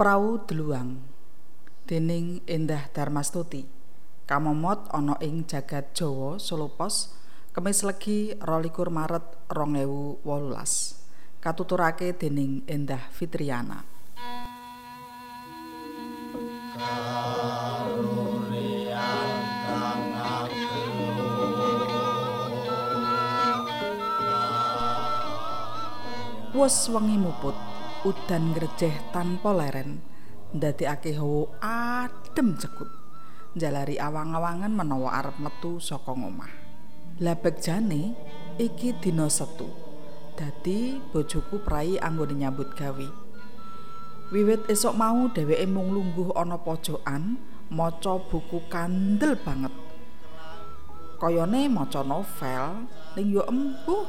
Prau Deluang. Dening Endah Darmastuti kamomot ana ing jagat Jawa Solo Pos Kemis Legi 22 Maret 2018 katuturake dening Endah Fitriana. Wes wengi muput udan grejeh tanpa leren. Ndadekake hawa adem cekut. Njalari awang-awangan menawa arep metu saka omah lah jane iki dina setu. Dadi bojoku prai anggone nyambut gawe. Wiwit esok mau dheweke mung lungguh ana pojokan maca buku kandel banget. Kayane maca novel ning yo embuh.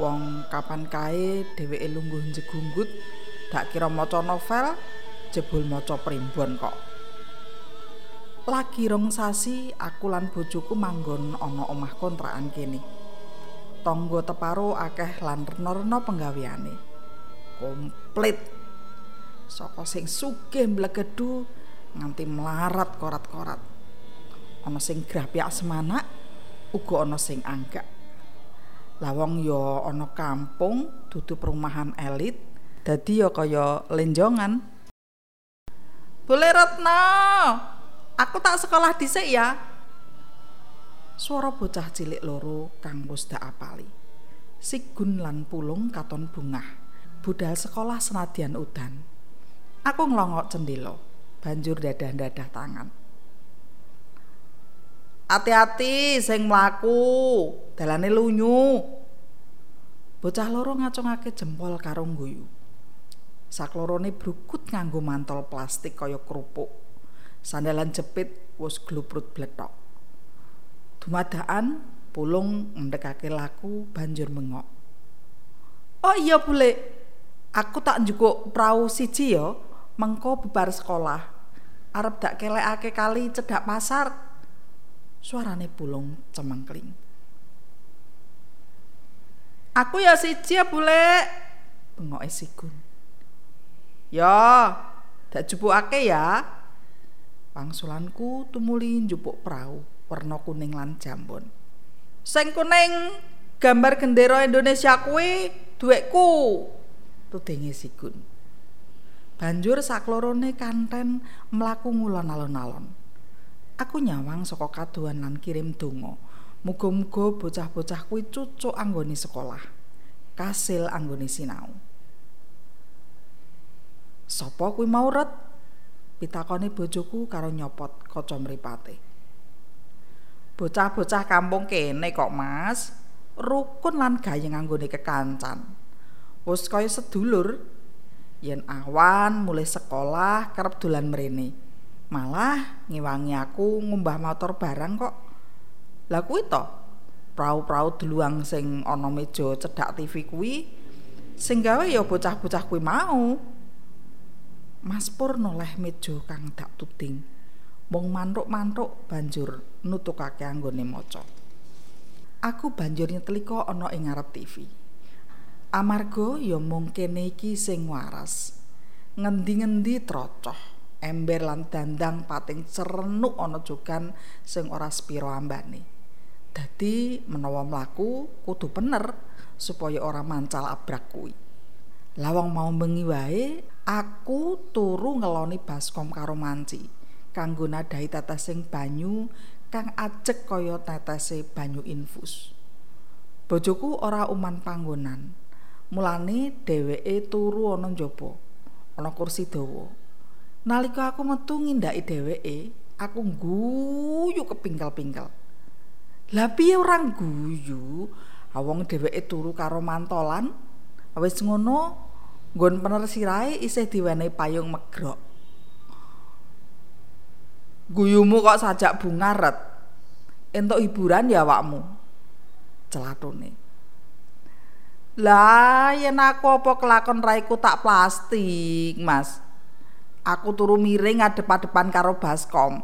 Wong kapan kae dheweke lungguh njegunggut dak kira maca novel jebul maca primbon kok. Lagi rong sasi aku lan bojoku manggon ana omah kontrakan kene. Tangga teparo akeh lan rena-rena penggaweane. Komplit. Saka sing sugih mblegedu nganti melarat korat-korat. Ana sing grapyak semanak uga ana sing anggak. Lawang ya ana kampung dudu perumahan elit dadi ya kaya lenjongan. Boleh Ratna aku tak sekolah dhisik ya. Suara bocah cilik loro kang wis dak apali. Sigun lan pulung katon bungah. Budal sekolah senadyan udan. Aku nglongok cendela banjur dadah-dadah tangan. Hati-hati sing mlaku, dalane lunyu. Bocah loro ngacungake jempol karo guyu. Saklorone brukut nganggo mantol plastik kaya kerupuk. Sandalan jepit wis gluprut bletok. Dumadaan pulung ndekake laku banjur mengok. Oh iya bule. Aku tak njukuk prau siji ya mengko bubar sekolah. Arep dak kelekake kali cedak pasar. Suarane pulung cemengkling. Aku ya siji ya bule. Bengoke sigun Ya, dak jupukake ya. Pangsulanku tumuli njupuk perahu warna kuning lan jambon. Sing kuning gambar gendera Indonesia kuwi duwekku. Tudenge sigun. Banjur saklorone kanten mlaku ngulon alon-alon. Aku nyawang saka kaduan lan kirim donga. Muga-muga bocah-bocah kuwi cucuk anggone sekolah. Kasil anggone sinau. Sopo kuwi mau ret? Pitakone bojoku karo nyopot kaca mripate. Bocah-bocah kampung kene kok, Mas. Rukun lan gayeng anggone kekancan. Wis kaya sedulur yen awan mulai sekolah kerep dolan mrene. Malah ngiwangi aku ngumbah motor barang kok. Lah kuwi to, prau-prau deluang sing ana meja cedhak TV kuwi sing gawe ya bocah-bocah kuwi mau. Mas Pur noleh meja kang dak tuding. Mung mantuk-mantuk banjur nutukake anggone maca. Aku banjur nyetlika ana ing ngarep TV. Amarga ya mung kene iki sing waras. Ngendi-ngendi trocoh, ember lan dandang pating cerenuk ana jogan sing ora spiro ambane. Dadi menawa mlaku kudu bener supaya ora mancal abrak kuwi. Lawang mau bengi wae aku turu ngeloni baskom karo manci. Kanggo nadahi tetesing banyu kang ajek kaya tetese banyu infus. Bojoku ora uman panggonan. Mulane dheweke turu ana njaba ana kursi dawa. Nalika aku metu ngindaki dheweke aku guyu kepingkel-pingkel lah piye ora guyu awong dheweke turu karo mantolan wis ngono nggon pener sirahe isih diwenehi payung megrok. Guyumu kok sajak bunga ret? Entuk hiburan ya awakmu? Celatune. Lah yen aku apa kelakon raiku tak plastik mas? Aku turu miring adep-adepan karo baskom.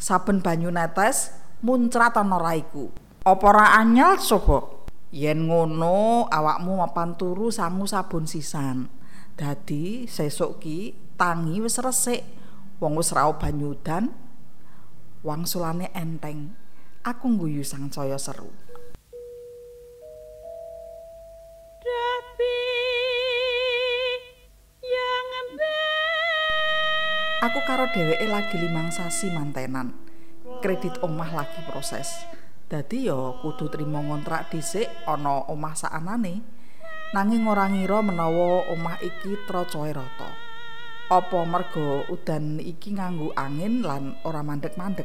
Saben banyu netes muncrat ana raiku. Apa ora anyel sapa yen ngono awakmu mapan turu sangu sabun sisan Dadi sesuk ki tangi wis resik wong wis rau banyu udan wangsulane enteng aku ngguyu sang caya seru Aku karo dheweke lagi limang sasi mantenan. Kredit omah lagi proses. Dadi ya kudu trimo ngontrak dhisik ana omah saanane. Nanging ora ngira menawa omah iki trocoe rata. Apa merga udan iki nganggo angin lan ora mandek-mandek.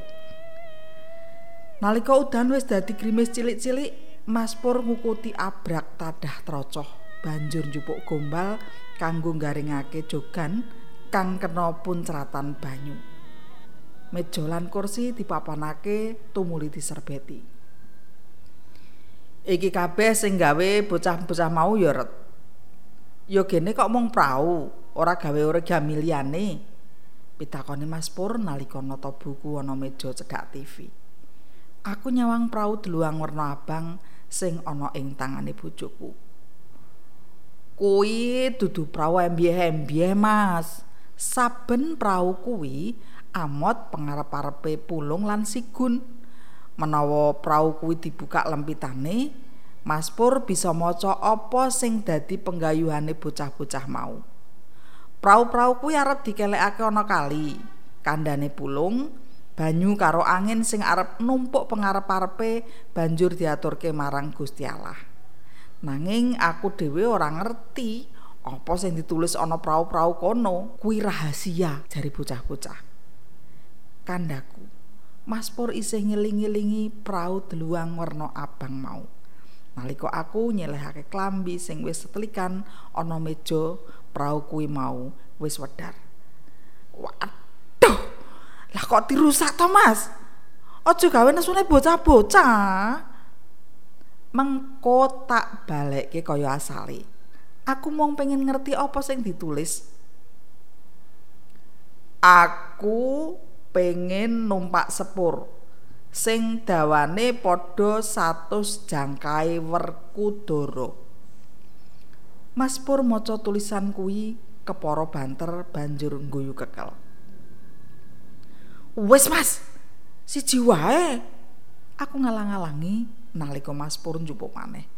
Nalika udan wis dadi grimis cilik-cilik, Mas Pur ngukuti abrak tadah trocoh, banjur njupuk gombal kanggo garingake jogan kang kena puncratan banyu. Meja lan kursi dipapanake tumuli diserbeti. Iki kabeh sing gawe bocah-bocah mau ya ret. Ya gene kok mung prau, ora gawe origami liyane. Pitakone Mas Pur nalika nata buku ana meja cedhak TV. Aku nyawang prau deluang warna abang sing ana ing tangane bojoku. Kuwi dudu prau embie-embie, Mas. saben prau kuwi amot pangarep-arepe pulung lan sigun menawa prau kuwi dibuka lempitane Mas Pur bisa maca apa sing dadi penggayuhane bocah-bocah mau. Prau-prau kuwi arep dikelekake ana kali kandhane pulung banyu karo angin sing arep numpuk pangarep-arepe banjur diaturke marang Gusti Allah. Nanging aku dhewe ora ngerti apa sing ditulis ana prau-prau kono kuwi rahasia jari bocah-bocah. Kandaku Mas Pur isih ngeling-elingi prau deluang warna abang mau. Nalika aku nyelehake klambi sing wis setelikan ana meja prau kuwi mau wis wedar waduh! Lah kok dirusak to Mas? Aja gawe nesune bocah-bocah. Mengko tak balekke kaya asale. Aku mau pengen ngerti apa sing ditulis. Aku pengen numpak sepur. Sing dawane padha 100 jangkai werkudara Mas Pur maca tulisan kuwi kepara banter banjur ngguyu kekel. Wes Mas siji wae. Aku ngalang-alangi nalika Mas Pur njupuk maneh.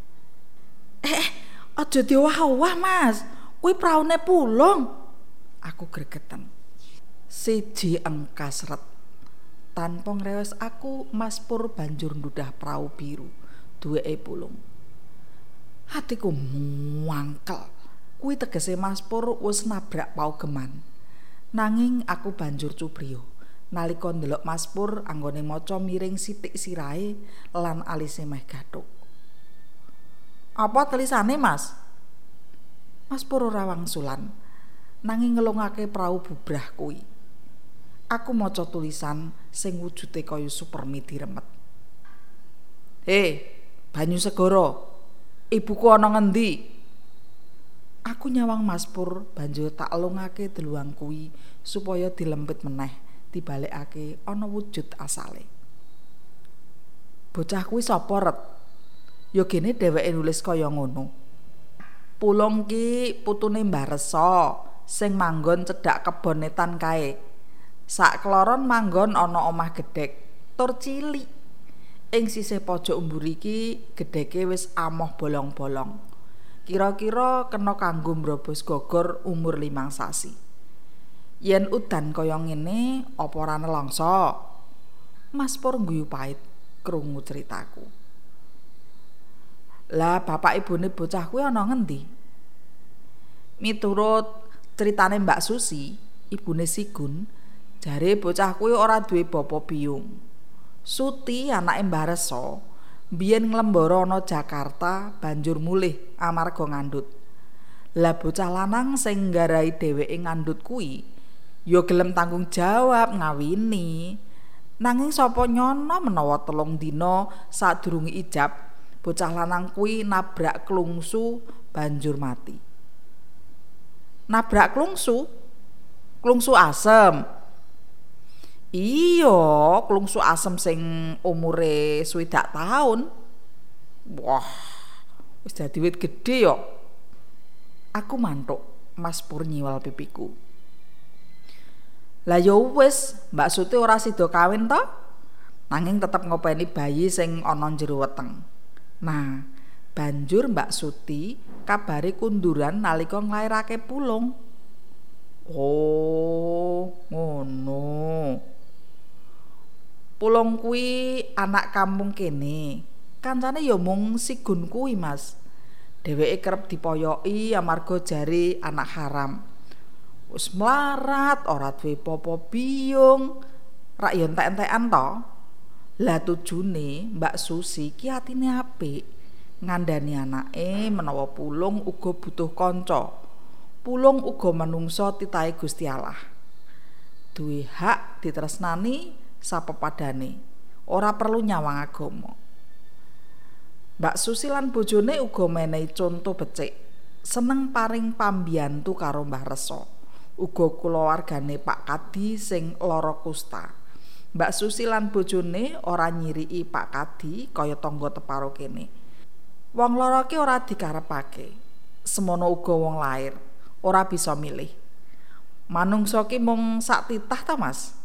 Eh, aja diwah-wah mas. Kuwi praune pulung. Aku gregetan siji engkas ret. Tanpa ngrewes aku mas pur banjur ndudah prau biru. Duweke pulung hatiku muangkel. Kuwi tegese mas pur wis nabrak paugeman nanging aku banjur cubriyo. Nalika ndelok mas pur anggone maca miring sithik sirahe lan alise meh gathuk Apa tulisane, Mas? Mas Pur ora wangsulan. Nanging ngelungake prau bubrah kuwi. Aku maca tulisan sing wujude kaya supermi diremet. He, banyu segara. Ibuku ana ngendi? Aku nyawang Mas Pur banjur tak elungake deluang kuwi supaya dilempit meneh dibalekake ana wujud asale. Bocah kuwi sapa ret? ya gene dheweke nulis kaya ngono pulung ki putune Mbah Resa sing manggon cedhak kebon netan kae sak kloron manggon ana omah gedhek tur cilik. Ing sisih pojok umbur iki gedheke wis amoh bolong-bolong. Kira-kira kena kanggo mrobos gogor umur limang sasi. Yen udan kaya ngene apa ora nelongso Mas Pur guyu pait krungu ceritaku. Lah bapak ibune bocah kuwi ana ngendi? Miturut critane Mbak Susi, ibune Sigun, jare bocah kuwi ora duwe bapa biyung. Suti anake Mbah Resa, biyen nglembara ana Jakarta banjur mulih amarga ngandut. Lah bocah lanang sing nggarai dheweke ngandut kuwi ya gelem tanggung jawab ngawini. Nanging sapa nyono menawa telung dina sadurunge ijab bocah lanang kuwi nabrak klungsu banjur mati nabrak klungsu klungsu asem iya klungsu asem sing umure swidak tahun wah wis dadi wit gedhe yo aku mantuk Mas Pur nyiwal pipiku Lah ya wis, Mbak Suti ora sida kawin to? Nanging tetep ngopeni bayi sing ana jero weteng. Nah, banjur Mbak Suti kabare kunduran nalika nglairake pulung. Oh, ngono. Pulung kuwi anak kampung kene. Kancane ya mung sigun kuwi, Mas. Dheweke kerep dipoyoki amarga jari anak haram. Wis mlarat, ora duwe popo biyung. Rak yo entek-entekan to. Lah tujune Mbak Susi ki atine apik. Ngandani anake menawa pulung uga butuh kanca. Pulung uga manungsa titahe Gusti Allah. Duwe hak ditresnani sapepadane. Ora perlu nyawang agama. Mbak Susi lan bojone uga menehi conto becik. Seneng paring pambiyantu karo Mbah Reso. Uga kulawargane Pak Kadi sing lara kusta. Mbak Susi lan bojone ora nyiriki Pak Kadi kaya tangga teparo kene. Wong lara ki ora dikarepake. Semono uga wong lair, ora bisa milih. Manungsa ki mung sak titah ta, Mas?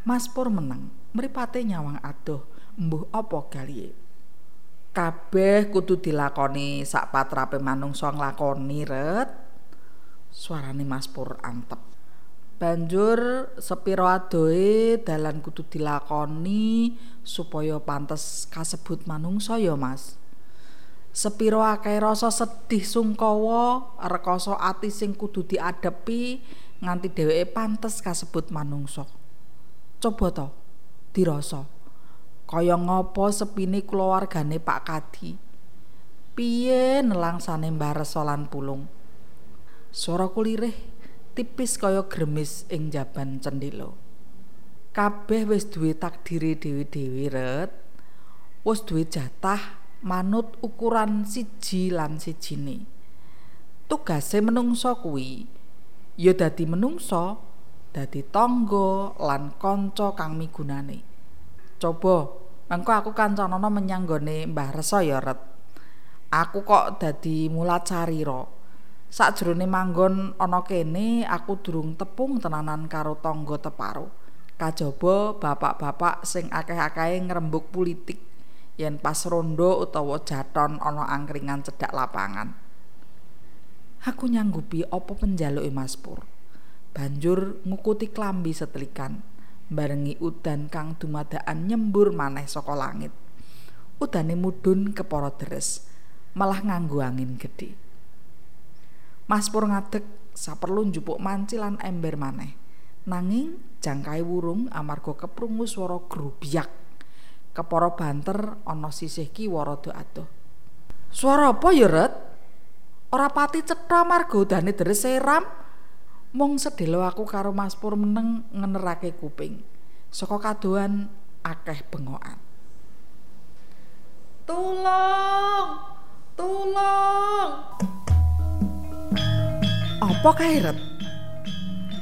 Mas Pur meneng, mripate nyawang adoh, mbuh apa galihe. kabeh kudu dilakoni sak patrape manungsa nglakoni ret. Suarane Mas Pur antep. Banjur sepiro adohe dalan kudu dilakoni supaya pantes kasebut manungsa ya Mas. Sepiro akeh rasa sedih sungkawa rekoso ati sing kudu diadepi nganti dheweke pantes kasebut manungsa coba to dirasa kaya ngapa sepine kulawargane Pak Kadi? Piye nelangsane Mbah Reso lan Pulung? Swara kulirih tipis kaya gremis ing jaban cendhela. Kabeh wis duwe takdire dhewe-dhewe ret. Wis duwe jatah manut ukuran siji lan sijine. Tugase menungsa kuwi. Ya dadi menungsa dadi tangga lan kanca kang migunane coba Mengko aku kancanana menyang gone Mbah Resa ya ret. Aku kok dadi mulat carira. Sakjroning manggon ana kene aku durung tepung tenanan karo tangga teparo. Kajaba bapak-bapak sing akeh-akehe ngrembug politik yen pas rondo utawa jaton ana angkringan cedhak lapangan. Aku nyanggupi apa penjaluke Mas Pur. Banjur ngukuti klambi setelikan. barengi udan kang dumadakan nyembur maneh saka langit. Udane mudhun kepara deres, malah nganggo angin gedhe. Mas Pur ngadeg saperlu njupuk manci lan ember maneh. Nanging jangkai wurung amarga keprungu swara grubyak. Kepara banter ana sisih kiwa rada adoh. Swara apa ya? Ora pati cetha amarga udane deres seram. Mung sedhelo aku karo Mas Pur meneng ngenerake kuping. Saka kadoan akeh bengokan. Tulung! Tulung! Apa kairet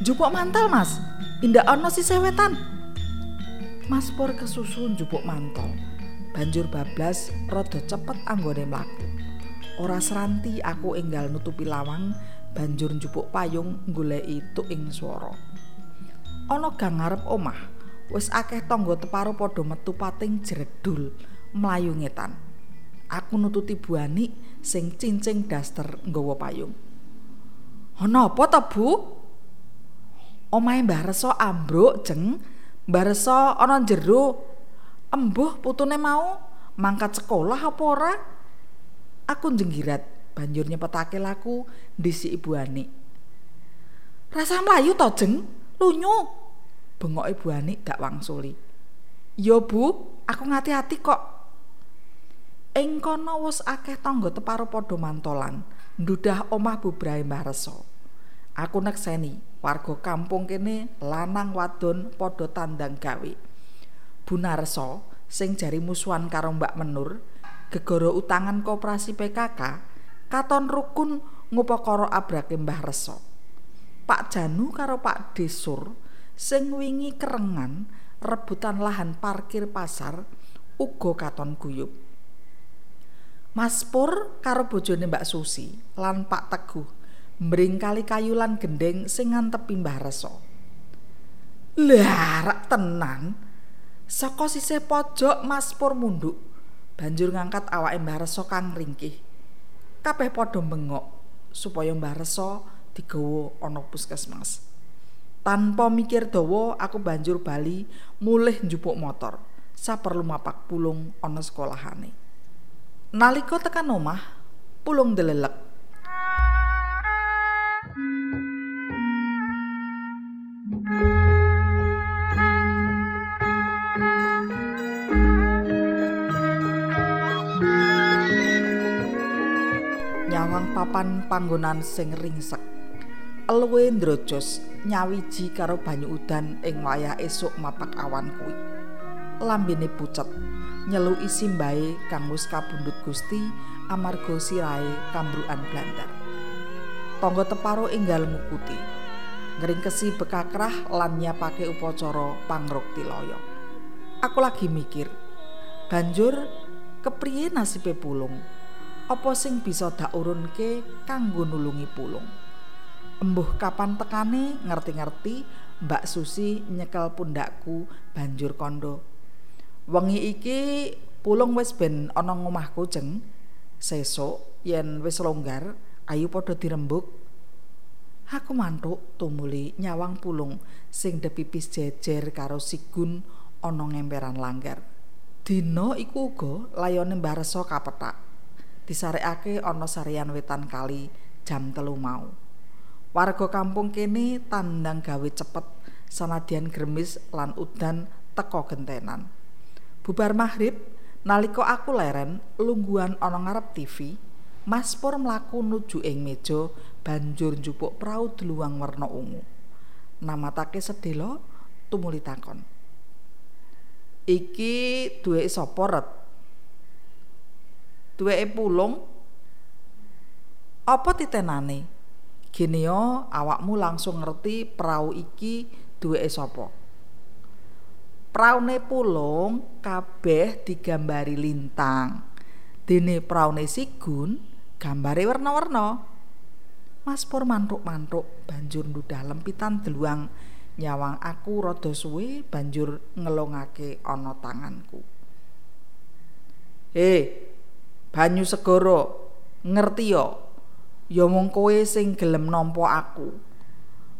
Jupuk mantel Mas. Indah ana si sewetan Mas Pur kesusun jupuk mantel. Banjur bablas rada cepet anggone mlaku. Ora seranti aku enggal nutupi lawang banjur njupuk payung goleki ing swara. Ana gang ngarep omah, wis akeh tangga teparo padha metu pating jredul mlayu ngetan. Aku nututi buani sing cincing daster nggawa payung. Ana apa ta, Bu? Omahe Mbah Reso ambruk, Jeng. Mbah Reso ana jero. Embuh putune mau mangkat sekolah apa ora? Aku jenggirat banjur nyepetake laku ndisi ibu Ani. Rasa mlayu to, Jeng? Lunyu. Bengok ibu Ani dak wangsuli. "Ya, Bu, aku ngati-ati kok." Ing kono wis akeh tangga teparo padha mantolan, ndudah omah bubrahe Mbah Reso. Aku nekseni warga kampung kene lanang wadon padha tandang gawe. Bunarso sing jari musuhan karo Mbak Menur, gegara utangan koperasi PKK katon rukun ngupakara abrake Mbah Reso. Pak Janu karo Pak Desur sing wingi kerengan rebutan lahan parkir pasar uga katon guyub. Mas Pur karo bojone Mbak Susi lan Pak Teguh mbring kali kayu lan gendeng sing ngantepi Mbah Reso. Lah, tenan. Saka sisih pojok Mas Pur munduk, banjur ngangkat awake Mbah Reso kang ringkih. Kabeh padha bengok supaya Mbah Reso digawa ana puskesmas. Tanpa mikir dawa, aku banjur bali mulih njupuk motor. Saperlu mapak pulung ana sekolahane. Nalika tekan omah, pulung delelek papan panggonan sing ringsek. Eluwe ndrojos nyawiji karo banyu udan ing wayah esuk mapak awan kuwi. Lambene pucet, nyelu isi mbae kang wis kabundut Gusti amarga sirahe kambrukan blandar. Tangga teparo enggal ngukuti. Ngringkesi bekakrah lan nyapake upacara pangrukti loyo. Aku lagi mikir, banjur kepriye nasibe pulung? Apa sing bisa dak urunke kanggo nulungi pulung? Embuh kapan tekane? Ngerti-ngerti. Mbak Susi nyekel pundakku banjur kondo. Wengi iki pulung wis ben ana ngomahku jeng. Sesuk yen wis longgar ayu padha dirembuk aku mantuk tumuli nyawang pulung sing depipis jejer karo sigun ana ngemperan langgar. Dina iku uga layone Mbah Reso kapetak disarekake ana sarian wetan kali jam telu mau. Warga kampung kene tandang gawe cepet sanadyan gremis lan udan teko gentenan. Bubar maghrib nalika aku leren lungguhan ana ngarep TV, Mas Pur mlaku nuju ing meja banjur njupuk prau deluwang warna ungu. Namatake sedelo tumuli takon. Iki duwe sapa ret? Duweke pulung apa titenane gene awakmu langsung ngerti prau iki duweke sapa. Praune pulung kabeh digambari lintang. Dene praune sigun gambare warna-warna Mas Pur mantuk-mantuk banjur ndudah lempitan deluang nyawang aku rada suwe banjur ngelongake ana tanganku. He, banyu segara. Ngerti yo? Ya mung kowe sing gelem nampa aku.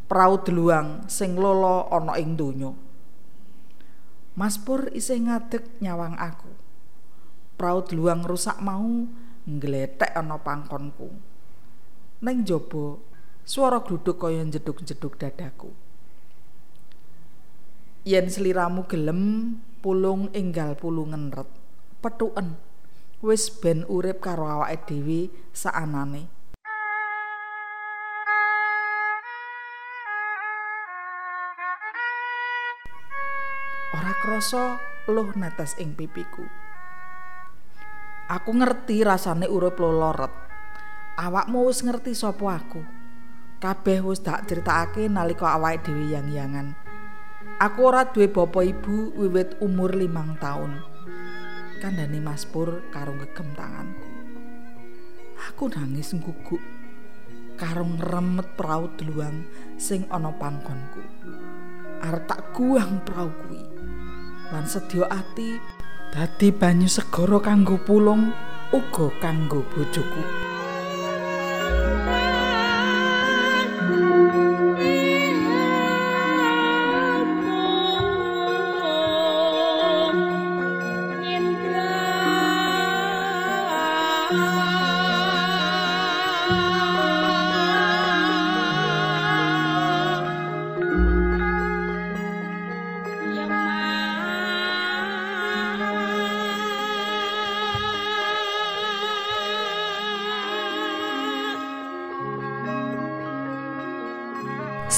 Prau deluang sing lolo ana ing donya. Mas Pur isih ngadeg nyawang aku. Prau deluang rusak mau nggletek ana pangkonku. Ning jaba swara gluduk kaya jeduk-jeduk dadaku. Yen sliramu gelem pulung enggal pulungen ret petuken wis ben urip karo awake dhewe saanane. Ora krasa luh netes ing pipiku. Aku ngerti rasane urip loloret. Awakmu wis ngerti sapa aku. Kabeh wis tak critakake nalika awake dhewe yang-yangan. Aku ora duwe bapa ibu wiwit umur limang tahun. Kandhane Mas Pur karo ngegem tanganku. Aku nangis ngguguk karo ngremet prau deluang sing ana pangkonku. Arep tak guang prau kuwi. Lan sedya ati dadi banyu segara kanggo pulung uga kanggo bojoku.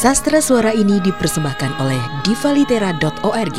Sastra suara ini dipersembahkan oleh divalitera.org.